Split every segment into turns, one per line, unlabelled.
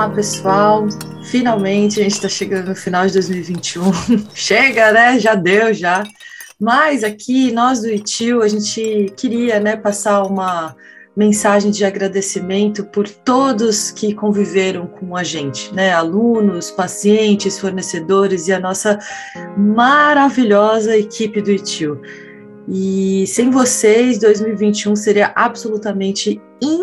Olá, pessoal. Finalmente a gente está chegando no final de 2021. Chega, né? Já deu, já. Mas aqui, nós do ITIL, a gente queria né, passar uma mensagem de agradecimento por todos que conviveram com a gente, né? Alunos, pacientes, fornecedores e a nossa maravilhosa equipe do ITIL. E sem vocês, 2021 seria absolutamente impossível,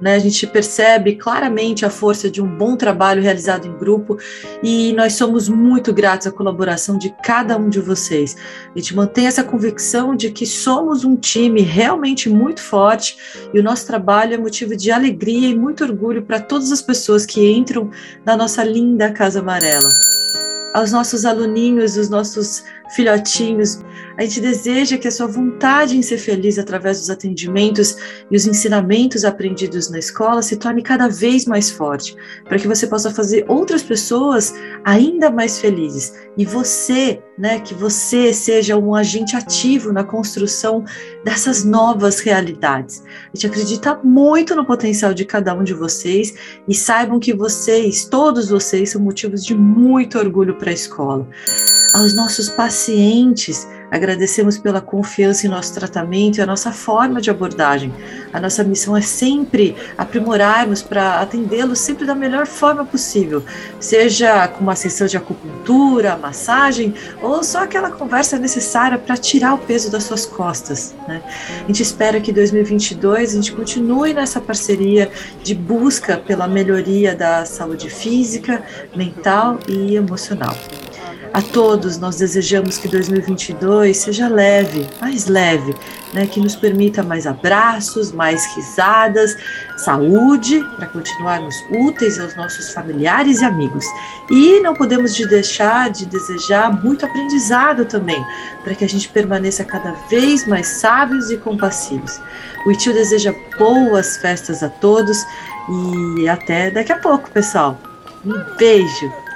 né? A gente percebe claramente a força de um bom trabalho realizado em grupo e nós somos muito gratos à colaboração de cada um de vocês. A gente mantém essa convicção de que somos um time realmente muito forte e o nosso trabalho é motivo de alegria e muito orgulho para todas as pessoas que entram na nossa linda Casa Amarela aos nossos aluninhos, os nossos filhotinhos. A gente deseja que a sua vontade em ser feliz através dos atendimentos e os ensinamentos aprendidos na escola se torne cada vez mais forte, para que você possa fazer outras pessoas ainda mais felizes. E você, né, que você seja um agente ativo na construção dessas novas realidades. A gente acredita muito no potencial de cada um de vocês e saibam que vocês, todos vocês, são motivos de muito orgulho para a escola. Aos nossos pacientes, Agradecemos pela confiança em nosso tratamento e a nossa forma de abordagem. A nossa missão é sempre aprimorarmos para atendê-los sempre da melhor forma possível, seja com uma sessão de acupuntura, massagem ou só aquela conversa necessária para tirar o peso das suas costas. Né? A gente espera que em 2022 a gente continue nessa parceria de busca pela melhoria da saúde física, mental e emocional. A todos nós desejamos que 2022 seja leve, mais leve, né, que nos permita mais abraços, mais risadas, saúde para continuarmos úteis aos nossos familiares e amigos. E não podemos de deixar de desejar muito aprendizado também, para que a gente permaneça cada vez mais sábios e compassivos. O Itio deseja boas festas a todos e até daqui a pouco, pessoal. Um beijo!